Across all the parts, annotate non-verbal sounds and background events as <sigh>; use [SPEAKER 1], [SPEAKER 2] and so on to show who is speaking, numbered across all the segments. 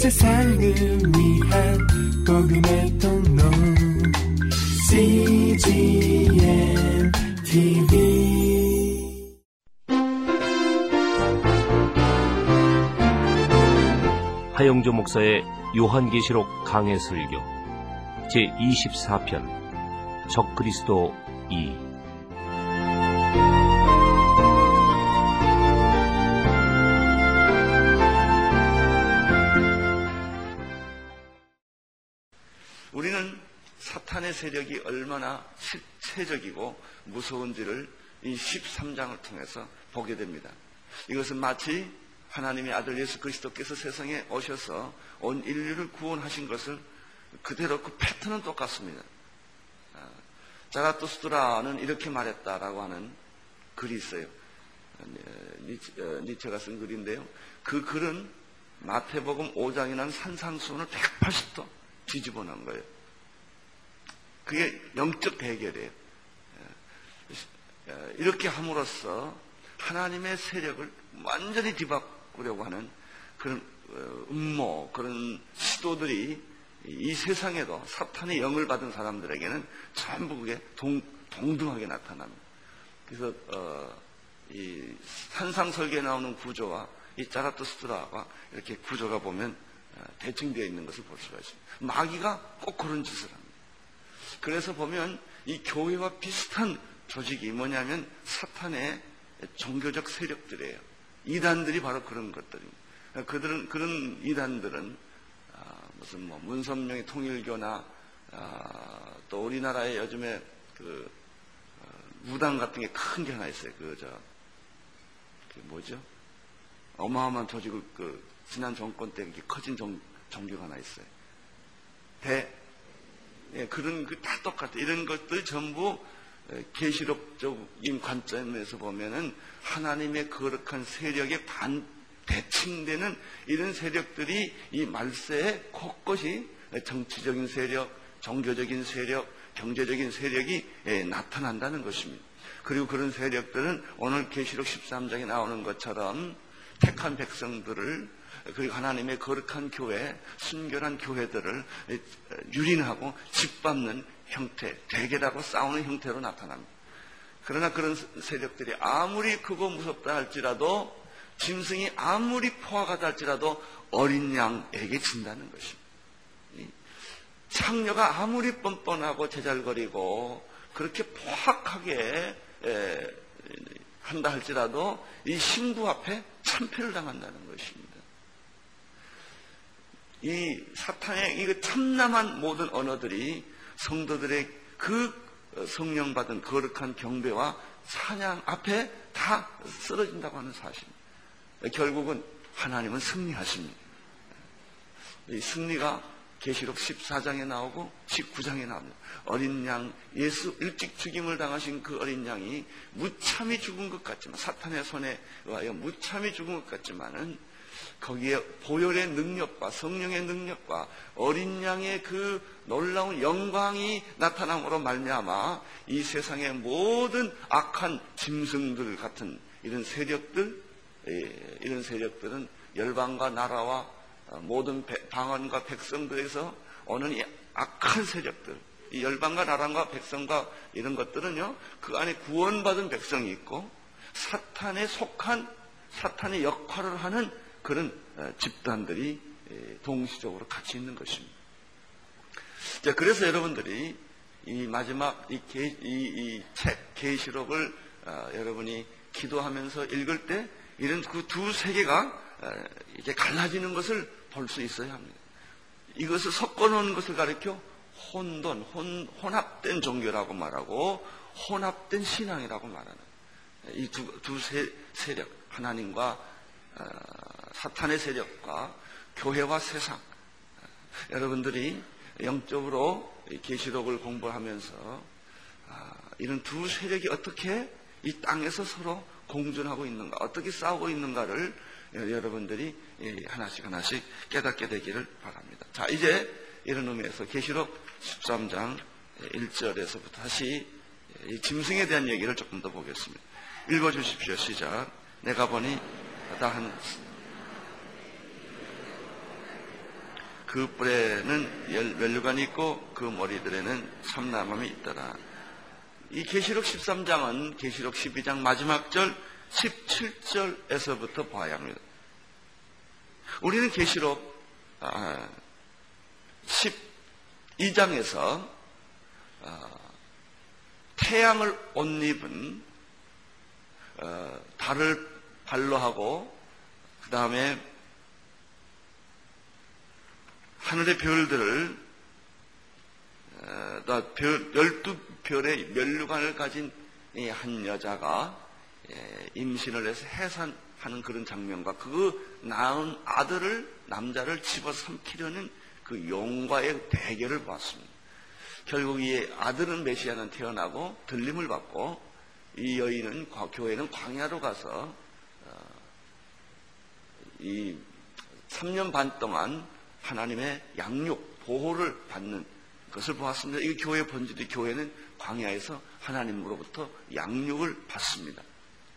[SPEAKER 1] 세상을 위한 복음의 통로. CGM TV
[SPEAKER 2] 하영조 목사의 요한계시록 강해 설교 제 24편 적그리스도 2
[SPEAKER 3] 세력이 얼마나 실체적이고 무서운지를 이 13장을 통해서 보게 됩니다. 이것은 마치 하나님의 아들 예수 그리스도께서 세상에 오셔서 온 인류를 구원하신 것을 그대로 그 패턴은 똑같습니다. 아, 자라투스트라는 이렇게 말했다라고 하는 글이 있어요. 니체가 쓴 글인데요. 그 글은 마태복음 5장이라는 산상수훈을 180도 뒤집어 놓은 거예요. 그게 영적 대결이에요. 이렇게 함으로써 하나님의 세력을 완전히 뒤바꾸려고 하는 그런 어, 음모, 그런 시도들이 이 세상에도 사탄의 영을 받은 사람들에게는 전부 그게 동, 동등하게 나타납니다. 그래서 어, 이 산상설계에 나오는 구조와 이 자라투스트라와 이렇게 구조가 보면 어, 대칭되어 있는 것을 볼 수가 있습니다. 마귀가 꼭 그런 짓을 합니다. 그래서 보면 이 교회와 비슷한 조직이 뭐냐면 사탄의 종교적 세력들이에요. 이단들이 바로 그런 것들입니다. 그들은 그런 이단들은 아, 무슨 뭐 문선명의 통일교나 아, 또 우리나라에 요즘에 그 어, 무당 같은 게 큰 게 하나 있어요. 그저 그 뭐죠? 어마어마한 조직을 그 지난 정권 때 이렇게 커진 종, 종교가 하나 있어요. 대 예, 그런 그 다 똑같아. 이런 것들 전부 계시록적인 관점에서 보면은 하나님의 거룩한 세력에 반 대칭되는 이런 세력들이 이 말세에 곳곳이 정치적인 세력, 종교적인 세력, 경제적인 세력이 예, 나타난다는 것입니다. 그리고 그런 세력들은 오늘 계시록 13장에 나오는 것처럼 택한 백성들을 그리고 하나님의 거룩한 교회, 순결한 교회들을 유린하고 짓밟는 형태, 대결하고 싸우는 형태로 나타납니다. 그러나 그런 세력들이 아무리 크고 무섭다 할지라도 짐승이 아무리 포화가다 할지라도 어린 양에게 진다는 것입니다. 창녀가 아무리 뻔뻔하고 제잘거리고 그렇게 포악하게 한다 할지라도 이 신부 앞에 참패를 당한다는 것입니다. 이 사탄의 이 참남한 모든 언어들이 성도들의 그 성령 받은 거룩한 경배와 찬양 앞에 다 쓰러진다고 하는 사실입니다. 결국은 하나님은 승리하십니다. 이 승리가 계시록 14장에 나오고 19장에 나옵니다. 어린 양 예수 일찍 죽임을 당하신 그 어린 양이 무참히 죽은 것 같지만 사탄의 손에 의하여 무참히 죽은 것 같지만은 거기에 보혈의 능력과 성령의 능력과 어린 양의 그 놀라운 영광이 나타남으로 말미암아 이 세상의 모든 악한 짐승들 같은 이런 세력들 예, 이런 세력들은 열방과 나라와 모든 방언과 백성들에서 오는 이 악한 세력들 이 열방과 나라와 백성과 이런 것들은요 그 안에 구원받은 백성이 있고 사탄에 속한 사탄의 역할을 하는 그런 어, 집단들이 동시적으로 같이 있는 것입니다. 자, 그래서 여러분들이 이 마지막 이, 이, 이 책, 계시록을 어, 여러분이 기도하면서 읽을 때 이런 그 두 세계가 어, 이제 갈라지는 것을 볼 수 있어야 합니다. 이것을 섞어놓은 것을 가리켜 혼돈, 혼, 혼합된 종교라고 말하고 혼합된 신앙이라고 말하는 이 두두 세력, 하나님과 어, 사탄의 세력과 교회와 세상 여러분들이 영적으로 계시록을 공부하면서 아, 이런 두 세력이 어떻게 이 땅에서 서로 공존하고 있는가, 어떻게 싸우고 있는가를 여러분들이 하나씩 하나씩 깨닫게 되기를 바랍니다. 자, 이제 이런 의미에서 계시록 13장 1절에서부터 다시 짐승에 대한 얘기를 조금 더 보겠습니다. 읽어 주십시오. 시작. 내가 보니 다한 그 뿔에는 열- 면류관이 있고 그 머리들에는 참나함이 있더라. 이 계시록 13장은 계시록 12장 마지막 절 17절에서부터 봐야 합니다. 우리는 계시록 아, 12장에서 아, 태양을 옷 입은 어, 달을 발로 하고 그 다음에 하늘의 별들을 어, 다 별, 열두 별의 멸류관을 가진 이한 여자가 예, 임신을 해서 해산하는 그런 장면과 그 낳은 아들을 남자를 집어삼키려는 그 용과의 대결을 보았습니다. 결국 이 아들은 메시아는 태어나고 들림을 받고 이 여인은 과- 교회는 광야로 가서 어, 이 3년 반 동안 하나님의 양육 보호를 받는 것을 보았습니다. 이 교회 본질이 교회는 광야에서 하나님으로부터 양육을 받습니다.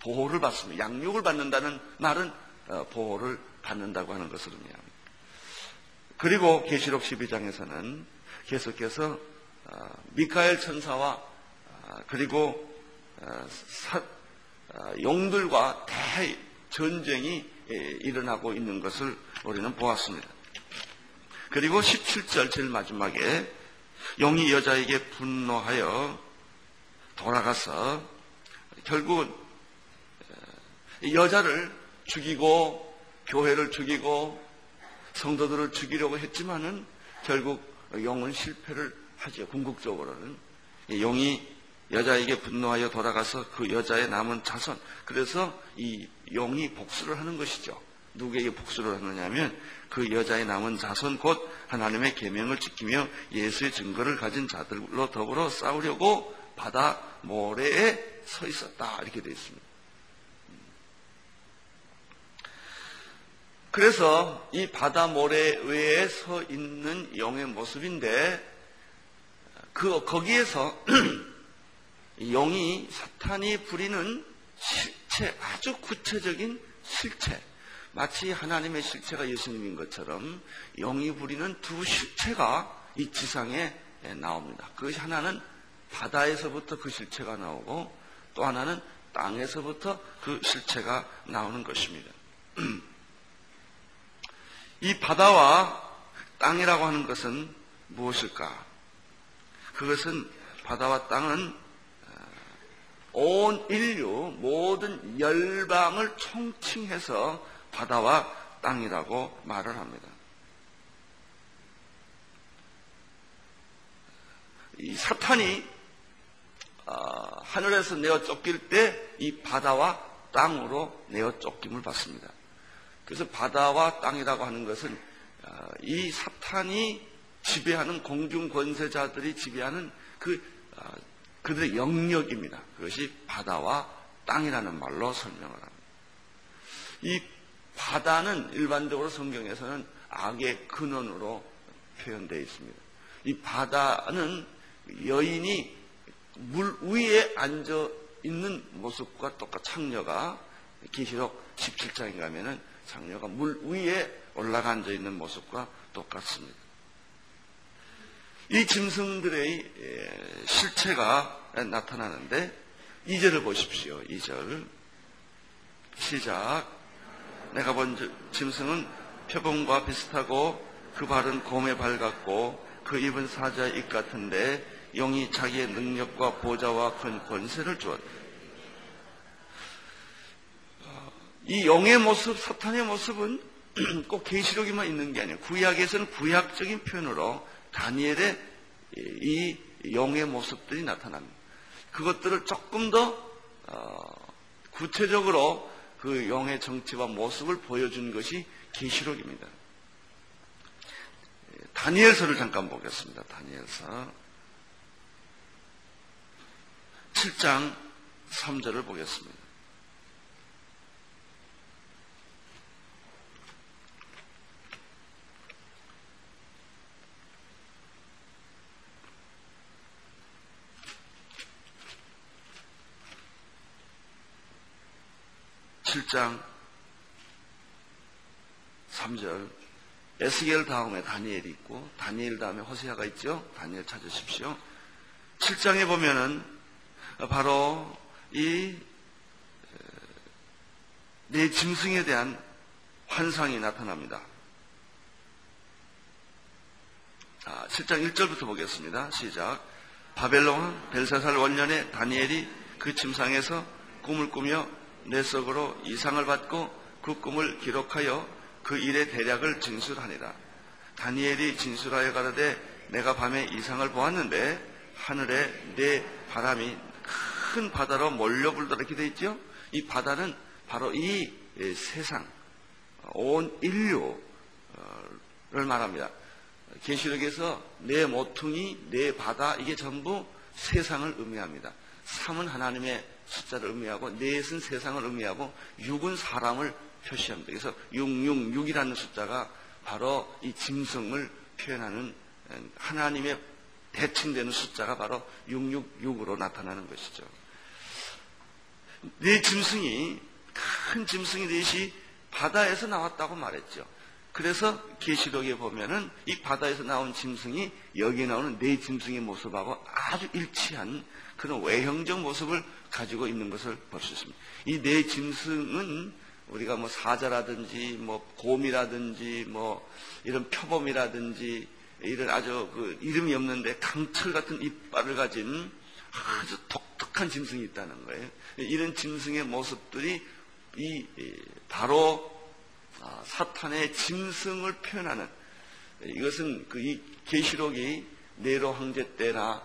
[SPEAKER 3] 보호를 받습니다. 양육을 받는다는 말은 어, 보호를 받는다고 하는 것을 의미합니다. 그리고 계시록 12장에서는 계속해서 어, 미카엘 천사와 어, 그리고 어, 사- 어, 용들과 대전쟁이 예, 일어나고 있는 것을 우리는 보았습니다. 그리고 17절 제일 마지막에 용이 여자에게 분노하여 돌아가서 결국은 어, 이 여자를 죽이고 교회를 죽이고 성도들을 죽이려고 했지만은 결국 용은 실패를 하죠. 궁극적으로는 이 용이 여자에게 분노하여 돌아가서 그 여자의 남은 자손. 그래서 이 용이 복수를 하는 것이죠. 누구에게 복수를 하느냐면 그 여자의 남은 자손 곧 하나님의 계명을 지키며 예수의 증거를 가진 자들로 더불어 싸우려고 바다 모래에 서 있었다 이렇게 되어 있습니다. 그래서 이 바다 모래 위에 서 있는 용의 모습인데 그 거기에서 <clears throat> 이 용이 사탄이 부리는 실체 아주 구체적인 실체 마치 하나님의 실체가 예수님인 것처럼 용이 부리는 두 실체가 이 지상에 나옵니다. 그것이 하나는 바다에서부터 그 실체가 나오고 또 하나는 땅에서부터 그 실체가 나오는 것입니다. <clears throat> 이 바다와 땅이라고 하는 것은 무엇일까? 그것은 바다와 땅은 어, 온 인류 모든 열방을 총칭해서 바다와 땅이라고 말을 합니다. 이 사탄이 어, 하늘에서 내어 쫓길 때 이 바다와 땅으로 내어 쫓김을 받습니다. 그래서 바다와 땅이라고 하는 것은 어, 이 사탄이 지배하는 공중 권세자들이 지배하는 그 어, 그들의 영역입니다. 그것이 바다와 땅이라는 말로 설명을 합니다. 이 바다는 일반적으로 성경에서는 악의 근원으로 표현되어 있습니다. 이 바다는 여인이 물 위에 앉아 있는 모습과 똑같 창녀가 계시록 17장에 가면은 창녀가 물 위에 올라가 앉아 있는 모습과 똑같습니다. 이 짐승들의 예, 실체가 나타나는데 2절을 보십시오. 2절 시작 내가 본 짐승은 표범과 비슷하고 그 발은 곰의 발 같고 그 입은 사자의 입 같은데 용이 자기의 능력과 보좌와 큰 권세를 주었다. 이 용의 모습, 사탄의 모습은 <clears throat> 꼭 계시록에만 있는 게 아니에요. 구약에서는 구약적인 표현으로 다니엘의 이 용의 모습들이 나타납니다. 그것들을 조금 더 어, 구체적으로 그 용의 정치와 모습을 보여준 것이 계시록입니다. 다니엘서를 잠깐 보겠습니다. 다니엘서 7장 3절을 보겠습니다. (7장) 3절 에스겔 다음에 다니엘이 있고 다니엘 다음에 호세아가 있죠. 다니엘 찾으십시오. 7장에 보면은 바로 이 내 짐승에 대한 환상이 나타납니다. 자, 7장 1절부터 보겠습니다. 시작. 바벨론 벨사살 원년에 다니엘이 그 침상에서 꿈을 꾸며 내 속으로 이상을 받고 그 꿈을 기록하여 그 일의 대략을 진술하니라. 다니엘이 진술하여 가라되 내가 밤에 이상을 보았는데 하늘에 내 바람이 큰 바다로 몰려 불더라 이렇게 돼 있죠. 이 바다는 바로 이 세상 온 인류를 말합니다. 계시록에서 내 모퉁이, 내 바다 이게 전부 세상을 의미합니다. 3은 하나님의 숫자를 의미하고 넷은 세상을 의미하고 6은 사람을 표시합니다. 그래서 666이라는 숫자가 바로 이 짐승을 표현하는 하나님의 대칭되는 숫자가 바로 666으로 나타나는 것이죠. 네 짐승이 큰 짐승이 넷이 바다에서 나왔다고 말했죠. 그래서 계시록에 보면은 이 바다에서 나온 짐승이 여기에 나오는 네 짐승의 모습하고 아주 일치한 그런 외형적 모습을 가지고 있는 것을 볼 수 있습니다. 이 네 짐승은 우리가 뭐 사자라든지 뭐 곰이라든지 뭐 이런 표범이라든지 이런 아주 그 이름이 없는데 강철 같은 이빨을 가진 아주 독특한 짐승이 있다는 거예요. 이런 짐승의 모습들이 이 바로 아, 사탄의 짐승을 표현하는 이것은 그 이 계시록이 네로 황제 때나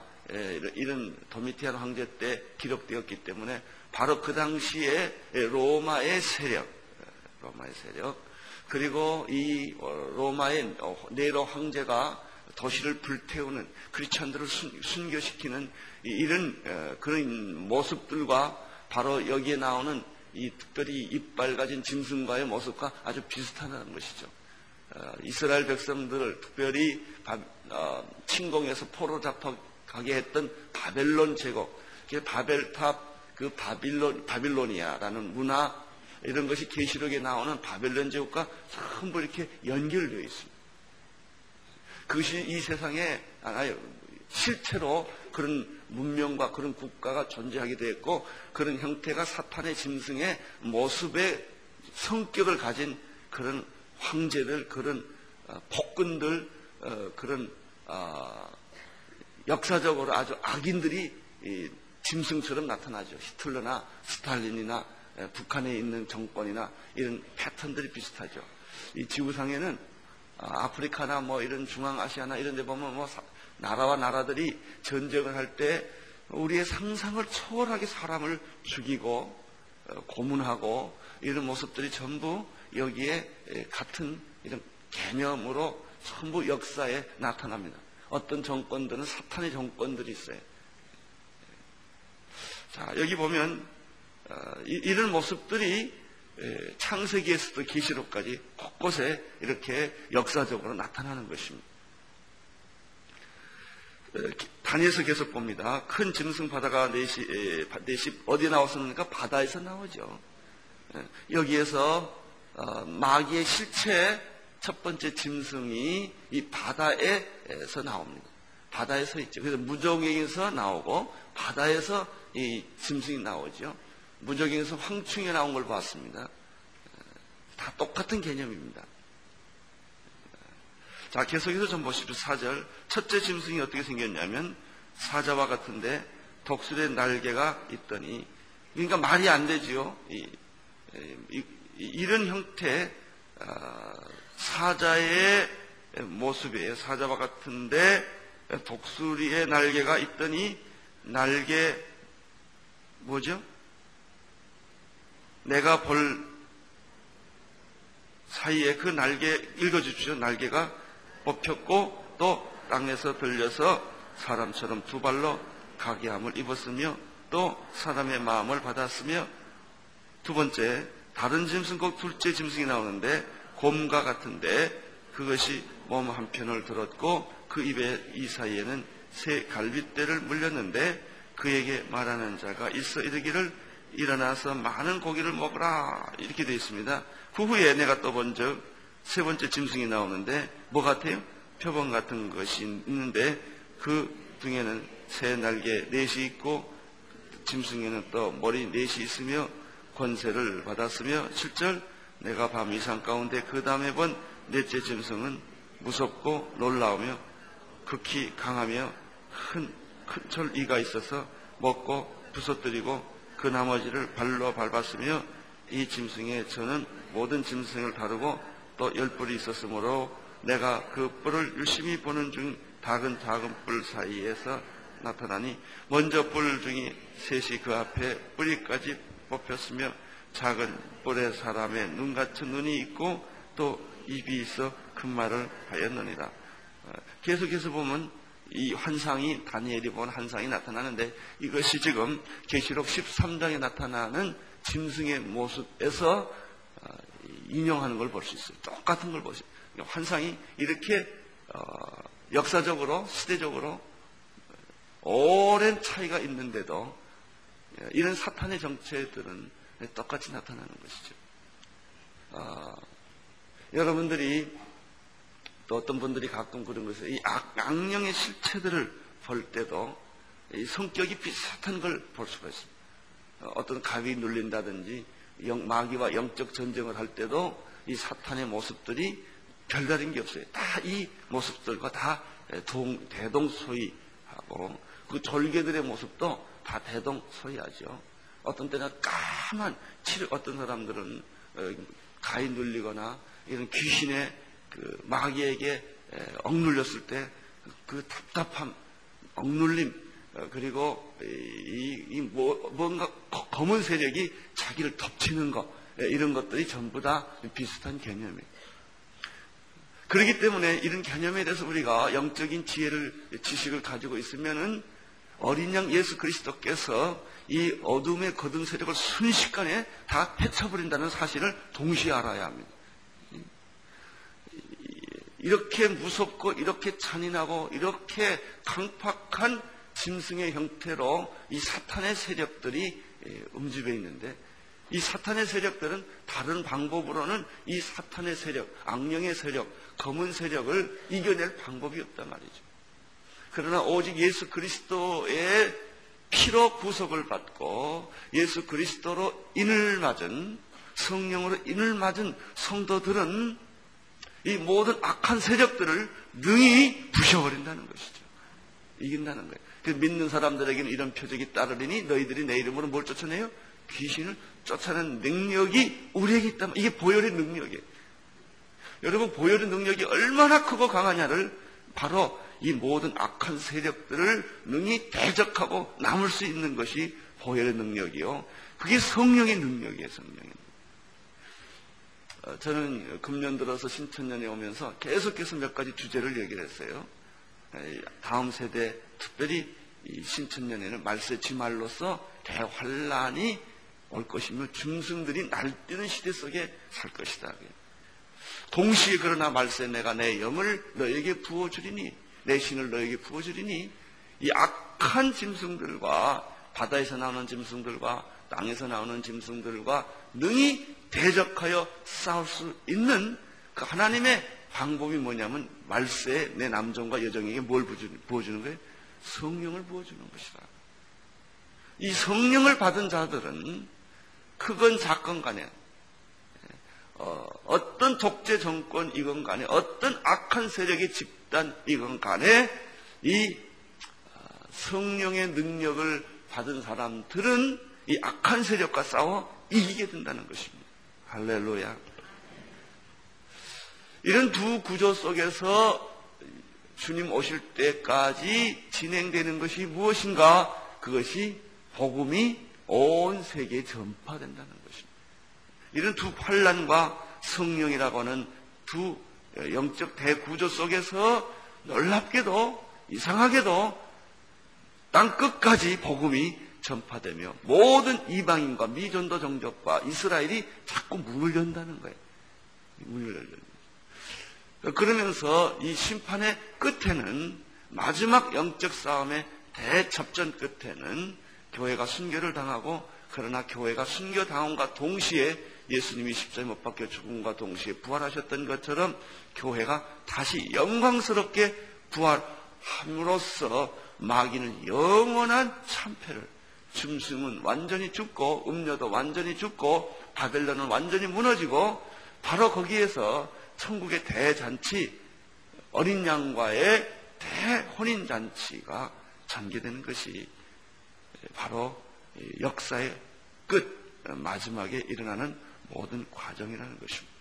[SPEAKER 3] 이런 도미티아노 황제 때 기록되었기 때문에 바로 그 당시에 로마의 세력, 로마의 세력 그리고 이 어, 로마의 어, 네로 황제가 도시를 불태우는 크리스천들을 순, 교시키는 이런 어, 그런 모습들과 바로 여기에 나오는 이 특별히 이빨 가진 짐승과의 모습과 아주 비슷하다는 것이죠. 어, 이스라엘 백성들을 특별히 바, 어, 침공해서 포로 잡혀가게 했던 바벨론 제국, 바벨탑, 그 바빌론, 바빌로니아라는 문화, 이런 것이 계시록에 나오는 바벨론 제국과 전부 이렇게 연결되어 있습니다. 그것이 이 세상에 아니, 실체로 그런 문명과 그런 국가가 존재하게 되었고 그런 형태가 사탄의 짐승의 모습의 성격을 가진 그런 황제들, 그런 어, 폭군들, 어, 그런 어, 역사적으로 아주 악인들이 짐승처럼 나타나죠. 히틀러나 스탈린이나 북한에 있는 정권이나 이런 패턴들이 비슷하죠. 이 지구상에는 아프리카나 뭐 이런 중앙아시아나 이런 데 보면 뭐 나라와 나라들이 전쟁을 할 때 우리의 상상을 초월하게 사람을 죽이고 어, 고문하고 이런 모습들이 전부 여기에 같은 이런 개념으로 전부 역사에 나타납니다. 어떤 정권들은 사탄의 정권들이 있어요. 자, 여기 보면 어, 이런 모습들이 창세기에서도 계시록까지 곳곳에 이렇게 역사적으로 나타나는 것입니다. 단에서 계속 봅니다. 큰 짐승 바다가 넷이, 넷이 어디 나왔습니까? 바다에서 나오죠. 여기에서 어, 마귀의 실체 첫 번째 짐승이 이 바다에서 나옵니다. 바다에 서 있죠. 그래서 무적에서 나오고 바다에서 이 짐승이 나오죠. 무적에서 황충에 나온 걸 봤습니다. 다 똑같은 개념입니다. 자, 계속해서 좀 보십시오. 4절. 첫째 짐승이 어떻게 생겼냐면 사자와 같은데 독수리의 날개가 있더니 그러니까 말이 안 되지요. 이, 이, 이런 형태 어, 사자의 모습이에요. 사자와 같은데 독수리의 날개가 있더니 날개 뭐죠? 내가 볼 사이에 그 날개 읽어주십시오. 날개가 뽑혔고 또 땅에서 들려서 사람처럼 두 발로 가게함을 입었으며 또 사람의 마음을 받았으며 두 번째 다른 짐승 꼭 둘째 짐승이 나오는데 곰과 같은데 그것이 몸 한편을 들었고 그 입에 이 사이에는 새 갈빗대를 물렸는데 그에게 말하는 자가 있어 이르기를 일어나서 많은 고기를 먹으라 이렇게 되어 있습니다. 그 후에 내가 또 본즉 세 번째 짐승이 나오는데 뭐 같아요? 표범 같은 것이 있는데 그 등에는 새 날개 넷이 있고 짐승에는 또 머리 넷이 있으며 권세를 받았으며 7절 내가 밤 이상 가운데 그 다음에 본 넷째 짐승은 무섭고 놀라우며 극히 강하며 큰, 큰 철이가 있어서 먹고 부서뜨리고 그 나머지를 발로 밟았으며 이 짐승에 저는 모든 짐승을 다루고 또 열 뿔이 있었으므로 내가 그 뿔을 열심히 보는 중 작은 작은 뿔 사이에서 나타나니 먼저 뿔 중에 셋이 그 앞에 뿌리까지 뽑혔으며 작은 뿔의 사람의 눈 같은 눈이 있고 또 입이 있어 큰 말을 하였느니라. 어, 계속해서 보면 이 환상이 다니엘이 본 환상이 나타나는데 이것이 지금 계시록 13장에 나타나는 짐승의 모습에서 어, 인용하는 걸 볼 수 있어요. 똑같은 걸 보세요. 환상이 이렇게 어, 역사적으로 시대적으로 오랜 차이가 있는데도 이런 사탄의 정체들은 똑같이 나타나는 것이죠. 어, 여러분들이 또 어떤 분들이 가끔 그런 것을 이 악, 악령의 실체들을 볼 때도 이 성격이 비슷한 걸 볼 수가 있습니다. 어, 어떤 갑이 눌린다든지 영, 마귀와 영적 전쟁을 할 때도 이 사탄의 모습들이 별다른 게 없어요. 다 이 모습들과 다 동, 대동소이하고 그 졸개들의 모습도 다 대동소이하죠. 어떤 때는 까만 칠 어떤 사람들은 어, 가위 눌리거나 이런 귀신의 그 마귀에게 억눌렸을 때 그 답답함, 억눌림 어, 그리고 이, 이 뭐, 뭔가 검은 세력이 자기를 덮치는 것 이런 것들이 전부 다 비슷한 개념이에요. 그렇기 때문에 이런 개념에 대해서 우리가 영적인 지혜를 지식을 가지고 있으면은 어린 양 예수 그리스도께서 이 어둠의 거둔 세력을 순식간에 다 해쳐버린다는 사실을 동시에 알아야 합니다. 이렇게 무섭고 이렇게 잔인하고 이렇게 강팍한 짐승의 형태로 이 사탄의 세력들이 음집해 있는데 이 사탄의 세력들은 다른 방법으로는 이 사탄의 세력, 악령의 세력, 검은 세력을 이겨낼 방법이 없단 말이죠. 그러나 오직 예수 그리스도의 피로 구속을 받고 예수 그리스도로 인을 맞은 성령으로 인을 맞은 성도들은 이 모든 악한 세력들을 능히 부셔버린다는 것이죠. 이긴다는 거예요. 그 믿는 사람들에게는 이런 표적이 따르리니 너희들이 내 이름으로 뭘 쫓아내요? 귀신을 쫓아내는 능력이 우리에게 있다면 이게 보혈의 능력이에요. 여러분 보혈의 능력이 얼마나 크고 강하냐를 바로 이 모든 악한 세력들을 능히 대적하고 남을 수 있는 것이 보혈의 능력이요. 그게 성령의 능력이에요, 성령의 어, 저는 금년 들어서 신천년에 오면서 계속해서 몇 가지 주제를 얘기를 했어요. 다음 세대, 특별히 신천년에는 말세 지말로서 대환란이 올 것이며 중승들이 날뛰는 시대 속에 살 것이다. 동시에 그러나 말세 내가 내 영을 너에게 부어주리니 내 신을 너에게 부어주리니 이 악한 짐승들과 바다에서 나오는 짐승들과 땅에서 나오는 짐승들과 능히 대적하여 싸울 수 있는 그 하나님의 방법이 뭐냐면 말세에 내 남종과 여종에게 뭘 부어주는 거예요? 성령을 부어주는 것이다. 이 성령을 받은 자들은 크건 작건 간에 어, 떤 독재 정권 이건 간에 어떤 악한 세력의 집단 이건 간에 이 어, 성령의 능력을 받은 사람들은 이 악한 세력과 싸워 이기게 된다는 것입니다. 할렐루야. 이런 두 구조 속에서 주님 오실 때까지 진행되는 것이 무엇인가? 그것이 복음이 온 세계에 전파된다는 것입니다. 이런 두 환란과 성령이라고 하는 두 영적 대구조 속에서 놀랍게도 이상하게도 땅 끝까지 복음이 전파되며 모든 이방인과 미전도 정적과 이스라엘이 자꾸 문을 연다는 거예요. 문을 열는 그러면서 이 심판의 끝에는 마지막 영적 싸움의 대접전 끝에는 교회가 순교를 당하고 그러나 교회가 순교당함과 동시에 예수님이 십자에 못 박혀 죽음과 동시에 부활하셨던 것처럼 교회가 다시 영광스럽게 부활함으로써 마귀는 영원한 참패를 짐승은 완전히 죽고 음료도 완전히 죽고 바벨론은 완전히 무너지고 바로 거기에서 천국의 대잔치 어린 양과의 대혼인 잔치가 전개되는 것이 바로 역사의 끝 마지막에 일어나는 모든 과정이라는 것입니다.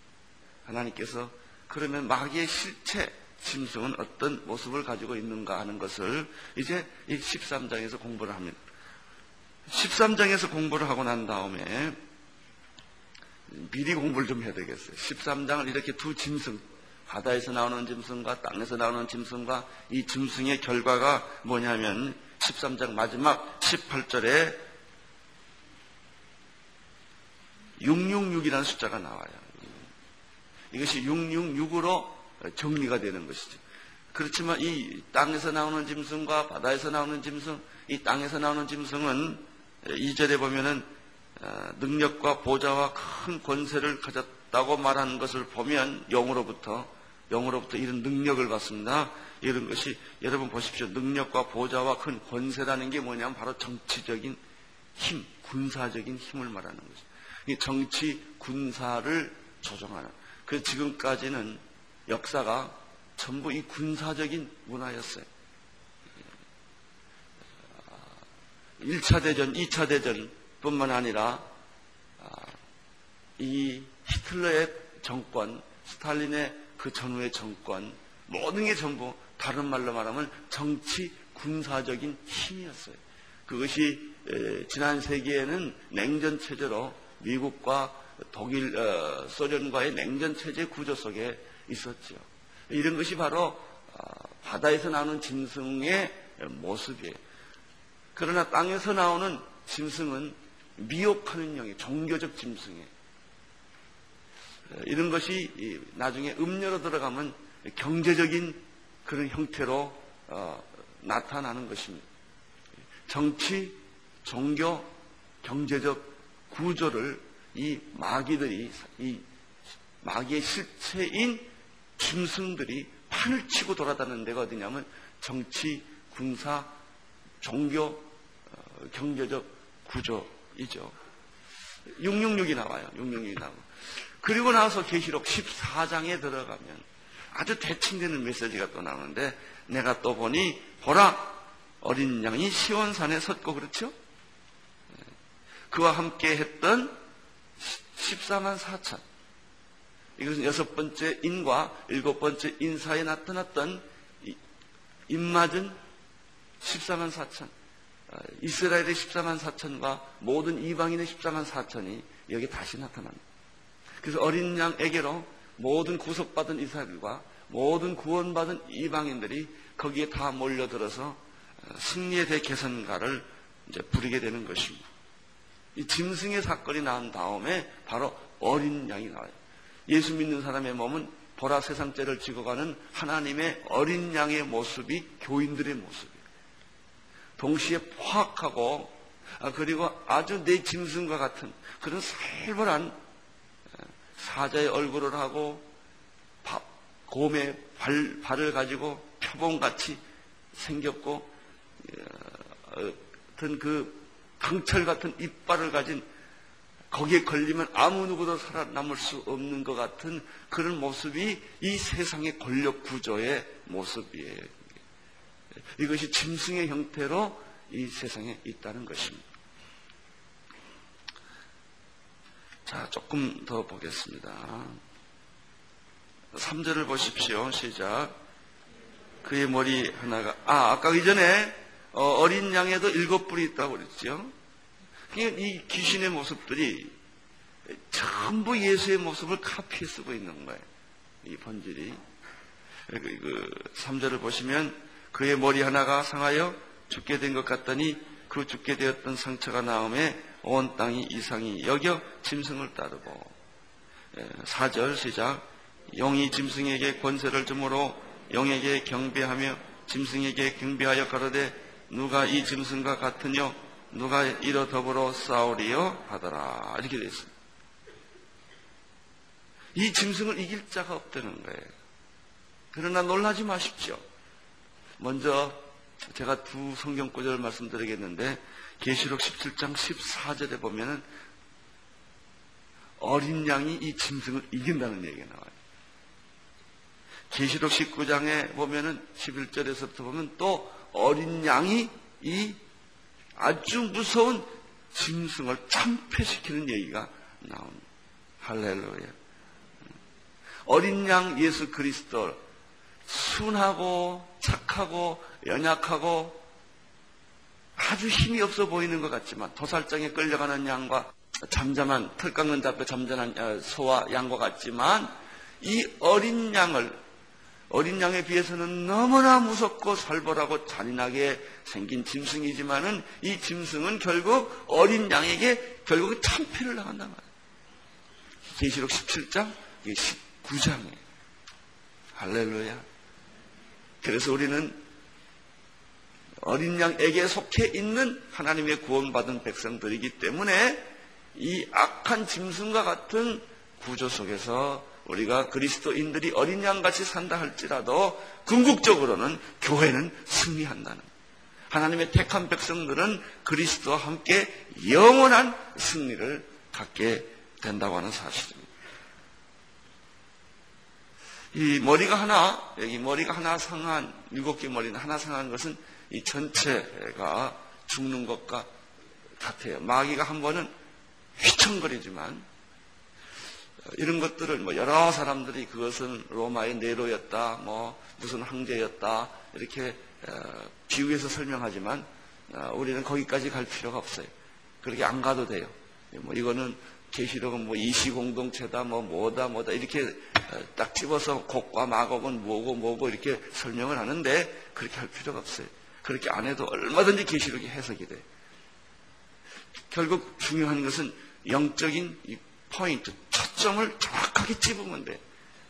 [SPEAKER 3] 하나님께서 그러면 마귀의 실체 짐승은 어떤 모습을 가지고 있는가 하는 것을 이제 이 13장에서 공부를 합니다. 13장에서 공부를 하고 난 다음에 미리 공부를 좀 해야 되겠어요. 13장을 이렇게 두 짐승, 바다에서 나오는 짐승과 땅에서 나오는 짐승과 이 짐승의 결과가 뭐냐면 13장 마지막 18절에 666이라는 숫자가 나와요. 이것이 666으로 정리가 되는 것이죠. 그렇지만 이 땅에서 나오는 짐승과 바다에서 나오는 짐승, 이 땅에서 나오는 짐승은 2절에 보면은 어, 능력과 보좌와 큰 권세를 가졌다고 말하는 것을 보면 영으로부터 영으로부터 이런 능력을 받습니다. 이런 것이 여러분 보십시오. 능력과 보좌와 큰 권세라는 게 뭐냐면 바로 정치적인 힘, 군사적인 힘을 말하는 거죠. 이 정치 군사를 조정하는. 그 지금까지는 역사가 전부 이 군사적인 문화였어요. 1차 대전, 2차 대전 뿐만 아니라 아, 이 히틀러의 정권, 스탈린의 그 전후의 정권, 모든 게 전부 다른 말로 말하면 정치 군사적인 힘이었어요. 그것이 지난 세기에는 냉전 체제로 미국과 독일, 어, 소련과의 냉전 체제 구조 속에 있었죠. 이런 것이 바로 아, 바다에서 나오는 짐승의 모습이에요. 그러나 땅에서 나오는 짐승은 미혹하는 영이 종교적 짐승이에요. 이런 것이 나중에 음료로 들어가면 경제적인 그런 형태로 어, 나타나는 것입니다. 정치, 종교, 경제적 구조를 이 마귀들이 이 마귀의 실체인 짐승들이 판을 치고 돌아다니는 데가 어디냐면 정치, 군사, 종교, 어, 경제적 구조 이죠. 666이 나와요. 666이 나오고. 그리고 나서 계시록 14장에 들어가면 아주 대칭되는 메시지가 또 나오는데 내가 또 보니 보라 어린 양이 시원산에 섰고 그렇죠? 그와 함께 했던 14만 4천 이것은 여섯 번째 인과 일곱 번째 인사에 나타났던 입맞은 14만 4천 어, 이스라엘의 14만 4천과 모든 이방인의 14만 4천이 여기 다시 나타납니다. 그래서 어린 양에게로 모든 구속받은 이스라엘과 모든 구원받은 이방인들이 거기에 다 몰려들어서 어, 승리의 대개선가를 이제 부리게 되는 것입니다. 이 짐승의 사건이 난 다음에 바로 어린 양이 나와요. 예수 믿는 사람의 몸은 보라 세상죄를 지고 가는 하나님의 어린 양의 모습이 교인들의 모습이에요. 동시에 포악하고 아, 그리고 아주 내 짐승과 같은 그런 살벌한 사자의 얼굴을 하고 곰의 발, 발을 가지고 표범같이 생겼고 어, 어떤 그 강철 같은 이빨을 가진 거기에 걸리면 아무 누구도 살아남을 수 없는 것 같은 그런 모습이 이 세상의 권력 구조의 모습이에요. 이것이 짐승의 형태로 이 세상에 있다는 것입니다. 자, 조금 더 보겠습니다. 3절을 보십시오. 시작. 그의 머리 하나가, 아, 아까 이전에 어, 린 양에도 일곱 뿔이 있다고 그랬죠. 이 귀신의 모습들이 전부 예수의 모습을 카피해 쓰고 있는 거예요. 이 본질이. 그 3절을 보시면 그의 머리 하나가 상하여 죽게 된 것 같더니 그 죽게 되었던 상처가 나음에 온 땅이 이상이 여겨 짐승을 따르고 4절 시작 용이 짐승에게 권세를 주므로 용에게 경배하며 짐승에게 경배하여 가로되 누가 이 짐승과 같으뇨 누가 이로 더불어 싸우리요 하더라 이렇게 되어 있습니다. 이 짐승을 이길 자가 없다는 거예요. 그러나 놀라지 마십시오. 먼저 제가 두 성경 구절을 말씀드리겠는데 계시록 17장 14절에 보면은 어린 양이 이 짐승을 이긴다는 얘기가 나와요. 계시록 19장에 보면은 11절에서부터 보면 또 어린 양이 이 아주 무서운 짐승을 참패시키는 얘기가 나옵니다. 할렐루야. 어린 양 예수 그리스도 순하고 착하고 연약하고 아주 힘이 없어 보이는 것 같지만 도살장에 끌려가는 양과 잠잠한 털 깎는 잡혀 잠잠한 어, 소와 양과 같지만 이 어린 양을 어린 양에 비해서는 너무나 무섭고 살벌하고 잔인하게 생긴 짐승이지만은 이 짐승은 결국 어린 양에게 결국 참패를 나간단 말이에요. 계시록 17장 19장에 할렐루야. 그래서 우리는 어린 양에게 속해 있는 하나님의 구원받은 백성들이기 때문에 이 악한 짐승과 같은 구조 속에서 우리가 그리스도인들이 어린 양같이 산다 할지라도 궁극적으로는 교회는 승리한다는 하나님의 택한 백성들은 그리스도와 함께 영원한 승리를 갖게 된다고 하는 사실입니다. 이 머리가 하나, 여기 머리가 하나 상한, 일곱 개 머리는 하나 상한 것은 이 전체가 죽는 것과 같아요. 마귀가 한 번은 휘청거리지만 이런 것들을 뭐 여러 사람들이 그것은 로마의 네로였다, 뭐 무슨 황제였다 이렇게 어, 비유해서 설명하지만 어, 우리는 거기까지 갈 필요가 없어요. 그렇게 안 가도 돼요. 뭐 이거는 계시록은 뭐 이시 공동체다, 뭐 뭐다 뭐다 이렇게 어, 딱 집어서 곡과 마곡은 뭐고 뭐고 이렇게 설명을 하는데 그렇게 할 필요가 없어요. 그렇게 안 해도 얼마든지 계시록이 해석이 돼. 결국 중요한 것은 영적인 이 포인트, 초점을 정확하게 찝으면 돼.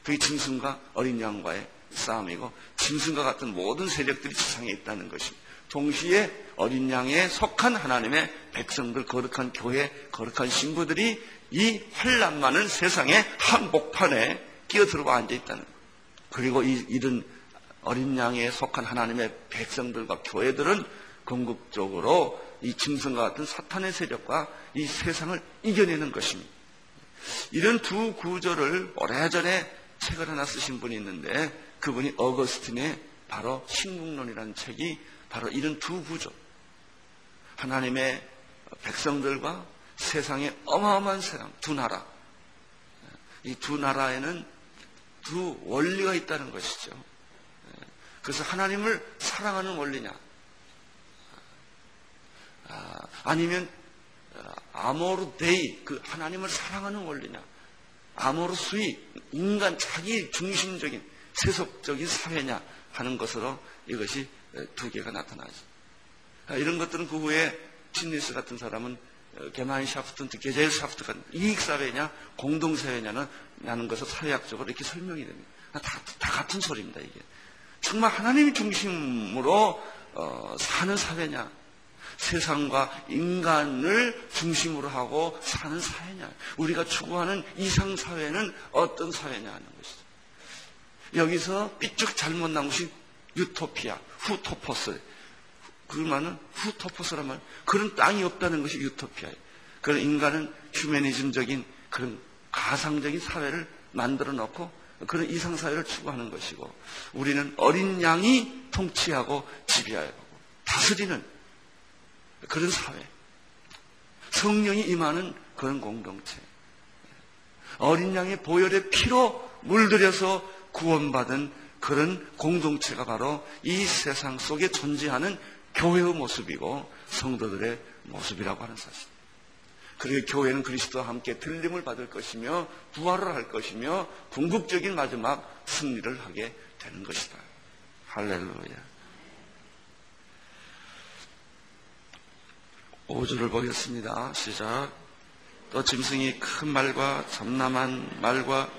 [SPEAKER 3] 그게 짐승과 어린 양과의 싸움이고 짐승과 같은 모든 세력들이 세상에 있다는 것입니다. 동시에 어린 양에 속한 하나님의 백성들, 거룩한 교회, 거룩한 신부들이 이 환란 많은 세상의 한복판에 끼어들어 앉아 있다는 것. 그리고 이, 이런 어린 양에 속한 하나님의 백성들과 교회들은 궁극적으로 이 짐승과 같은 사탄의 세력과 이 세상을 이겨내는 것입니다. 이런 두 구절을 오래전에 책을 하나 쓰신 분이 있는데 그분이 어거스틴의 바로 신국론이라는 책이 바로 이런 두 구조. 하나님의 백성들과 세상의 어마어마한 세상, 두 나라. 이 두 나라에는 두 원리가 있다는 것이죠. 그래서 하나님을 사랑하는 원리냐? 아, 아니면 amor Dei, 그 하나님을 사랑하는 원리냐? amor sui, 인간 자기 중심적인 세속적인 사회냐 하는 것으로 이것이 두 개가 나타나죠. 아, 이런 것들은 그 후에 퇴니스 같은 사람은 어, 게마인샤프트, 게젤샤프트 같은 이익사회냐, 공동사회냐는 라는 것을 사회학적으로 이렇게 설명이 됩니다. 다, 다 같은 소리입니다, 이게. 정말 하나님 중심으로 어, 사는 사회냐, 세상과 인간을 중심으로 하고 사는 사회냐, 우리가 추구하는 이상 사회는 어떤 사회냐 하는 것이죠. 여기서 삐쭉 잘못 나온 것이 유토피아, outopos. 그 말은 후토퍼스란 말, 그런 땅이 없다는 것이 유토피아예요. 그런 인간은 휴메니즘적인 그런 가상적인 사회를 만들어 놓고 그런 이상 사회를 추구하는 것이고 우리는 어린 양이 통치하고 지배하고 다스리는 그런 사회. 성령이 임하는 그런 공동체. 어린 양의 보혈의 피로 물들여서 구원받은 그런 공동체가 바로 이 세상 속에 존재하는 교회의 모습이고 성도들의 모습이라고 하는 사실. 그리고 교회는 그리스도와 함께 들림을 받을 것이며 부활을 할 것이며 궁극적인 마지막 승리를 하게 되는 것이다. 할렐루야. 5절을 보겠습니다. 시작. 또 짐승이 큰 말과 점남한 말과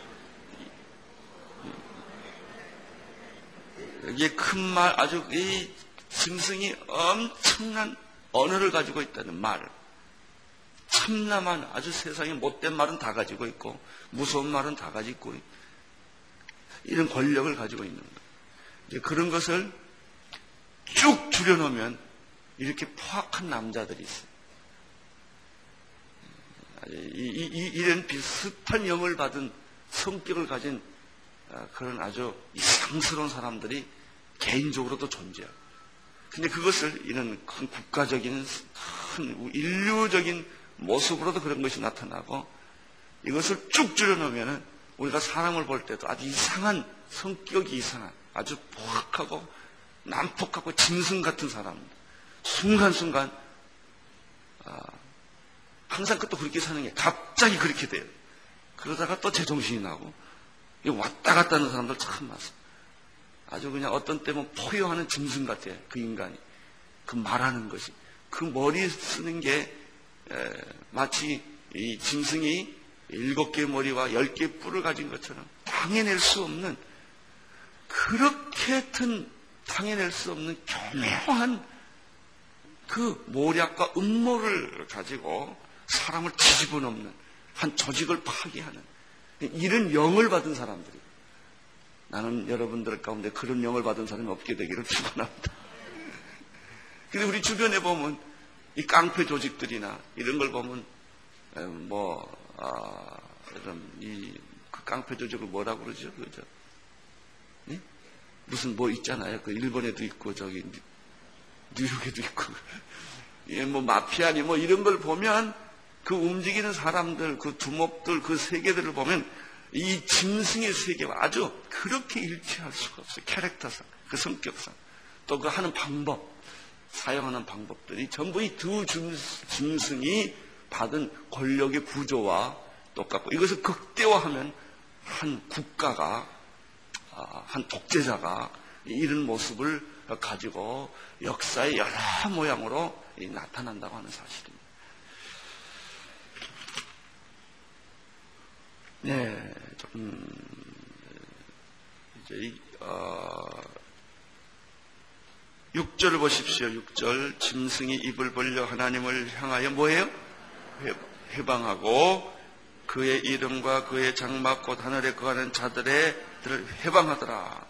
[SPEAKER 3] 여기에 큰 말, 아주 이 짐승이 엄청난 언어를 가지고 있다는 말. 참남한 아주 세상에 못된 말은 다 가지고 있고 무서운 말은 다 가지고 있고 이런 권력을 가지고 있는 거예요. 그런 것을 쭉 줄여놓으면 이렇게 포악한 남자들이 있어요. 이, 이, 이런 비슷한 영을 받은 성격을 가진 아, 그런 아주 이상스러운 사람들이 개인적으로도 존재하고. 근데 그것을 이런 큰 국가적인, 큰 인류적인 모습으로도 그런 것이 나타나고 이것을 쭉 줄여놓으면 우리가 사람을 볼 때도 아주 이상한 성격이 이상한 아주 포악하고 난폭하고 짐승 같은 사람. 순간순간 아, 항상 그것도 그렇게 사는 게 갑자기 그렇게 돼요. 그러다가 또 제정신이 나고 왔다 갔다 하는 사람들 참 많습니다. 아주 그냥 어떤 때면 포효하는 짐승 같아요. 그 인간이. 그 말하는 것이. 그 머리 쓰는 게 에, 마치 이 짐승이 일곱 개의 머리와 열 개의 뿔을 가진 것처럼 당해낼 수 없는 그렇게 튼 당해낼 수 없는 교묘한 그 모략과 음모를 가지고 사람을 뒤집어 놓는 한 조직을 파괴하는 이런 영을 받은 사람들이 나는 여러분들 가운데 그런 영을 받은 사람이 없게 되기를 축원합니다. <laughs> 근데 우리 주변에 보면 이 깡패 조직들이나 이런 걸 보면 뭐 아, 이런 이 그 깡패 조직을 뭐라고 그러죠? 그죠? 네? 무슨 뭐 있잖아요. 그 일본에도 있고 저기 뉴욕에도 있고 <laughs> 예, 뭐 마피아니 뭐 이런 걸 보면 그 움직이는 사람들, 그 두목들, 그 세계들을 보면 이 짐승의 세계와 아주 그렇게 일치할 수가 없어요. 캐릭터상, 그 성격상, 또 그 하는 방법, 사용하는 방법들이 전부 이 두 짐승이 받은 권력의 구조와 똑같고 이것을 극대화하면 한 국가가 아, 한 독재자가 이런 모습을 가지고 역사의 여러 모양으로 나타난다고 하는 사실입니다. 네, 조금 이제 어, 6절을 보십시오. 6절 짐승이 입을 벌려 하나님을 향하여 뭐예요? 해방하고 그의 이름과 그의 장막 곧 하늘에 거하는 자들의 들을 해방하더라.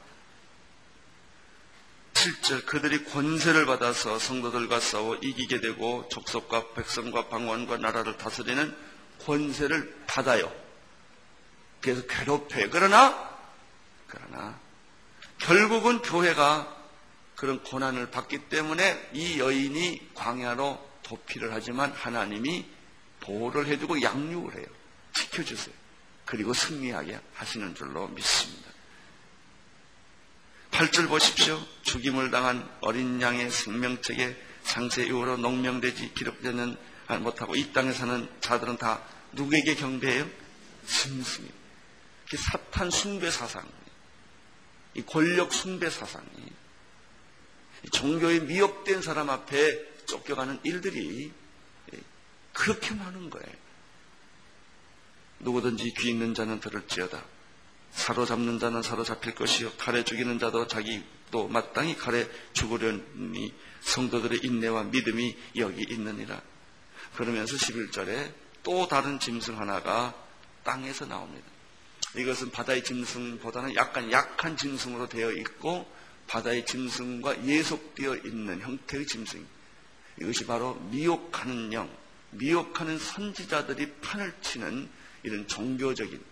[SPEAKER 3] 7절 그들이 권세를 받아서 성도들과 싸워 이기게 되고 족속과 백성과 방언과 나라를 다스리는 권세를 받아요. 그래서 괴롭혀요. 그러나, 그러나, 결국은 교회가 그런 고난을 받기 때문에 이 여인이 광야로 도피를 하지만 하나님이 보호를 해주고 양육을 해요. 지켜주세요. 그리고 승리하게 하시는 줄로 믿습니다. 8절 보십시오. 죽임을 당한 어린 양의 생명책에 상세 이후로 농명되지 기록되는 못하고 이 땅에 사는 자들은 다 누구에게 경배해요? 짐승이. 사탄 숭배 사상, 이 권력 숭배 사상 이 종교에 미혹된 사람 앞에 쫓겨가는 일들이 그렇게 많은 거예요. 누구든지 귀 있는 자는 들을지어다. 사로잡는 자는 사로잡힐 것이요. 칼에 죽이는 자도 자기도 마땅히 칼에 죽으려니 성도들의 인내와 믿음이 여기 있느니라. 그러면서 11절에 또 다른 짐승 하나가 땅에서 나옵니다. 이것은 바다의 짐승보다는 약간 약한 짐승으로 되어 있고 바다의 짐승과 예속되어 있는 형태의 짐승. 이것이 바로 미혹하는 영, 미혹하는 선지자들이 판을 치는 이런 종교적인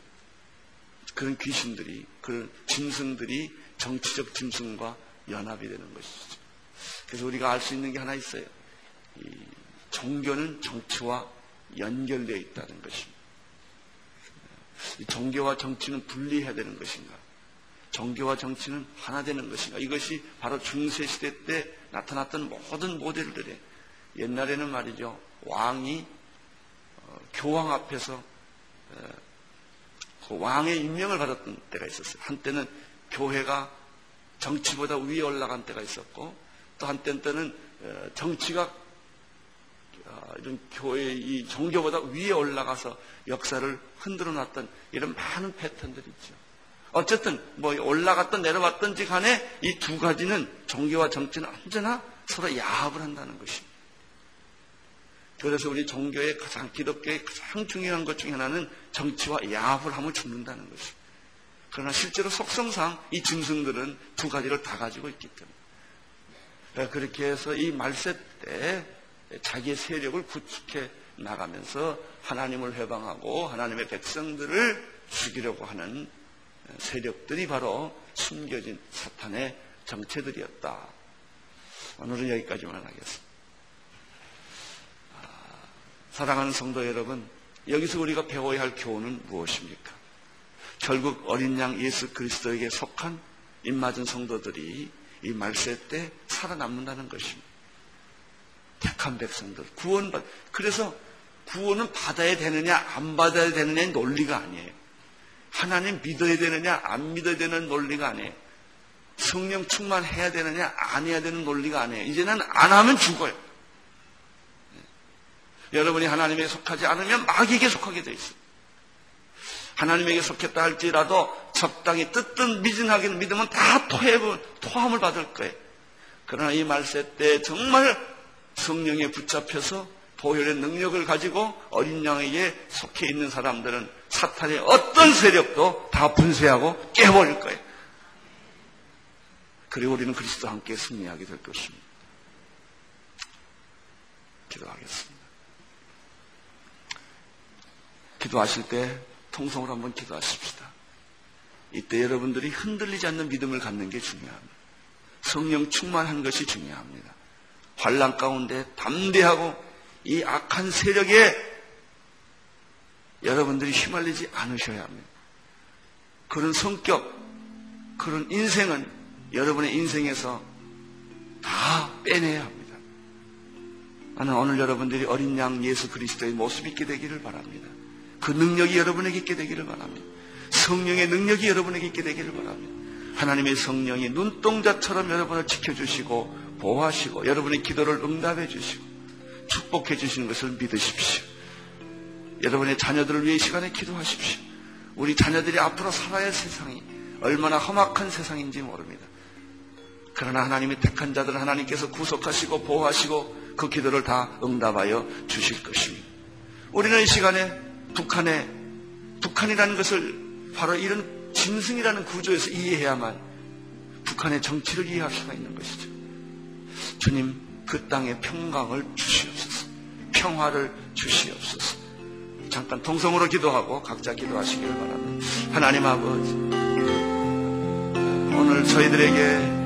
[SPEAKER 3] 그런 귀신들이, 그런 짐승들이 정치적 짐승과 연합이 되는 것이죠. 그래서 우리가 알 수 있는 게 하나 있어요. 종교는 정치와 연결되어 있다는 것입니다. 종교와 정치는 분리해야 되는 것인가? 종교와 정치는 하나 되는 것인가? 이것이 바로 중세 시대 때 나타났던 모든 모델들의 옛날에는 말이죠. 왕이 어, 교황 앞에서 어, 그 왕의 임명을 받았던 때가 있었어요. 한때는 교회가 정치보다 위에 올라간 때가 있었고 또 한때는 어, 정치가 이런 교회 이 종교보다 위에 올라가서 역사를 흔들어 놨던 이런 많은 패턴들이 있죠. 어쨌든 뭐 올라갔던 내려왔던지 간에 이 두 가지는 종교와 정치는 언제나 서로 야합을 한다는 것입니다. 그래서 우리 종교의 가장 기독교의 가장 중요한 것 중에 하나는 정치와 야합을 하면 죽는다는 것이. 그러나 실제로 속성상 이 짐승들은 두 가지를 다 가지고 있기 때문에 그렇게 해서 이 말세 때 자기의 세력을 구축해 나가면서 하나님을 해방하고 하나님의 백성들을 죽이려고 하는 세력들이 바로 숨겨진 사탄의 정체들이었다. 오늘은 여기까지만 하겠습니다. 아, 사랑하는 성도 여러분, 여기서 우리가 배워야 할 교훈은 무엇입니까? 결국 어린 양 예수 그리스도에게 속한 입맞은 성도들이 이 말세 때 살아남는다는 것입니다. 택한 백성들, 구원받, 그래서 구원은 받아야 되느냐, 안 받아야 되느냐의 논리가 아니에요. 하나님 믿어야 되느냐, 안 믿어야 되는 논리가 아니에요. 성령 충만해야 되느냐, 안 해야 되는 논리가 아니에요. 이제는 안 하면 죽어요. 네. 여러분이 하나님에 속하지 않으면 마귀에게 속하게 돼 있어요. 하나님에게 속했다 할지라도 적당히 뜻든 미진하게 믿으면 다 토해, 토함을 받을 거예요. 그러나 이 말세 때 정말 성령에 붙잡혀서 보혈의 능력을 가지고 어린 양에게 속해 있는 사람들은 사탄의 어떤 세력도 다 분쇄하고 깨버릴 거예요. 그리고 우리는 그리스도와 함께 승리하게 될 것입니다. 기도하겠습니다. 기도하실 때 통성으로 한번 기도하십시다. 이때 여러분들이 흔들리지 않는 믿음을 갖는 게 중요합니다. 성령 충만한 것이 중요합니다. 환란 가운데 담대하고 이 악한 세력에 여러분들이 휘말리지 않으셔야 합니다. 그런 성격, 그런 인생은 여러분의 인생에서 다 빼내야 합니다. 나는 오늘 여러분들이 어린 양 예수 그리스도의 모습 있게 되기를 바랍니다. 그 능력이 여러분에게 있게 되기를 바랍니다. 성령의 능력이 여러분에게 있게 되기를 바랍니다. 하나님의 성령이 눈동자처럼 여러분을 지켜주시고 보호하시고 여러분의 기도를 응답해 주시고 축복해 주시는 것을 믿으십시오. 여러분의 자녀들을 위해 시간에 기도하십시오. 우리 자녀들이 앞으로 살아야 할 세상이 얼마나 험악한 세상인지 모릅니다. 그러나 하나님의 택한 자들은 하나님께서 구속하시고 보호하시고 그 기도를 다 응답하여 주실 것입니다. 우리는 이 시간에 북한의 북한이라는 것을 바로 이런 짐승이라는 구조에서 이해해야만 북한의 정치를 이해할 수가 있는 것이죠. 주님, 그 땅에 평강을 주시옵소서. 평화를 주시옵소서. 잠깐 동성으로 기도하고 각자 기도하시기를 바랍니다. 하나님 아버지, 오늘 저희들에게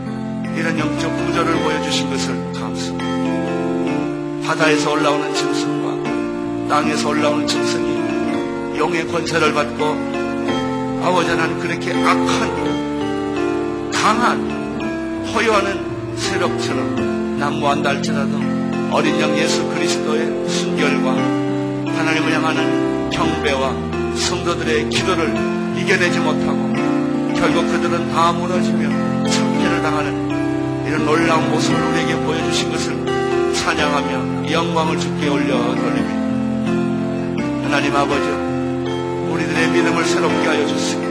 [SPEAKER 3] 이런 영적 구조를 보여주신 것을 감사합니다. 바다에서 올라오는 짐승과 땅에서 올라오는 짐승이 용의 권세를 받고 아버지 하나님 그렇게 악한 강한 허요하는 세력처럼 난무한다 할지라도 어린 양 예수 그리스도의 순결과 하나님을 향하는 경배와 성도들의 기도를 이겨내지 못하고 결국 그들은 다 무너지며 참패를 당하는 이런 놀라운 모습을 우리에게 보여주신 것을 찬양하며 영광을 주께 올려 돌립니다. 하나님 아버지 우리들의 믿음을 새롭게 하여 주시고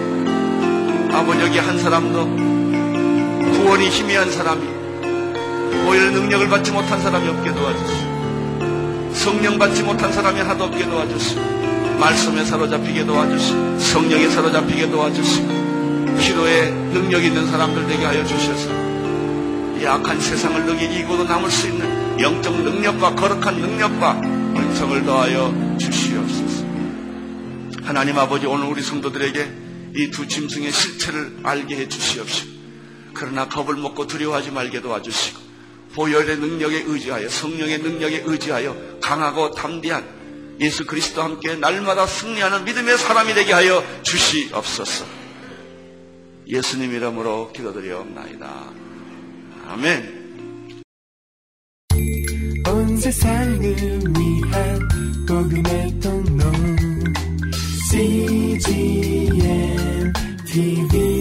[SPEAKER 3] 아버지 여기 한 사람도 구원이 희미한 사람이 보혈 능력을 받지 못한 사람이 없게 도와주시고 성령 받지 못한 사람이 하도 없게 도와주시고 말씀에 사로잡히게 도와주시고 성령에 사로잡히게 도와주시고 기도에 능력 있는 사람들 되게 하여 주셔서 이 악한 세상을 능히 이고도 남을 수 있는 영적 능력과 거룩한 능력과 은성을 더하여 주시옵소서. 하나님 아버지 오늘 우리 성도들에게 이 두 짐승의 실체를 알게 해 주시옵시고 그러나 겁을 먹고 두려워하지 말게 도와주시고 보혈의 능력에 의지하여 성령의 능력에 의지하여 강하고 담대한 예수 그리스도와 함께 날마다 승리하는 믿음의 사람이 되게 하여 주시옵소서. 예수님 이름으로 기도드리옵나이다. 아멘.
[SPEAKER 1] 온 세상을 위한 복음의 통로 CGM TV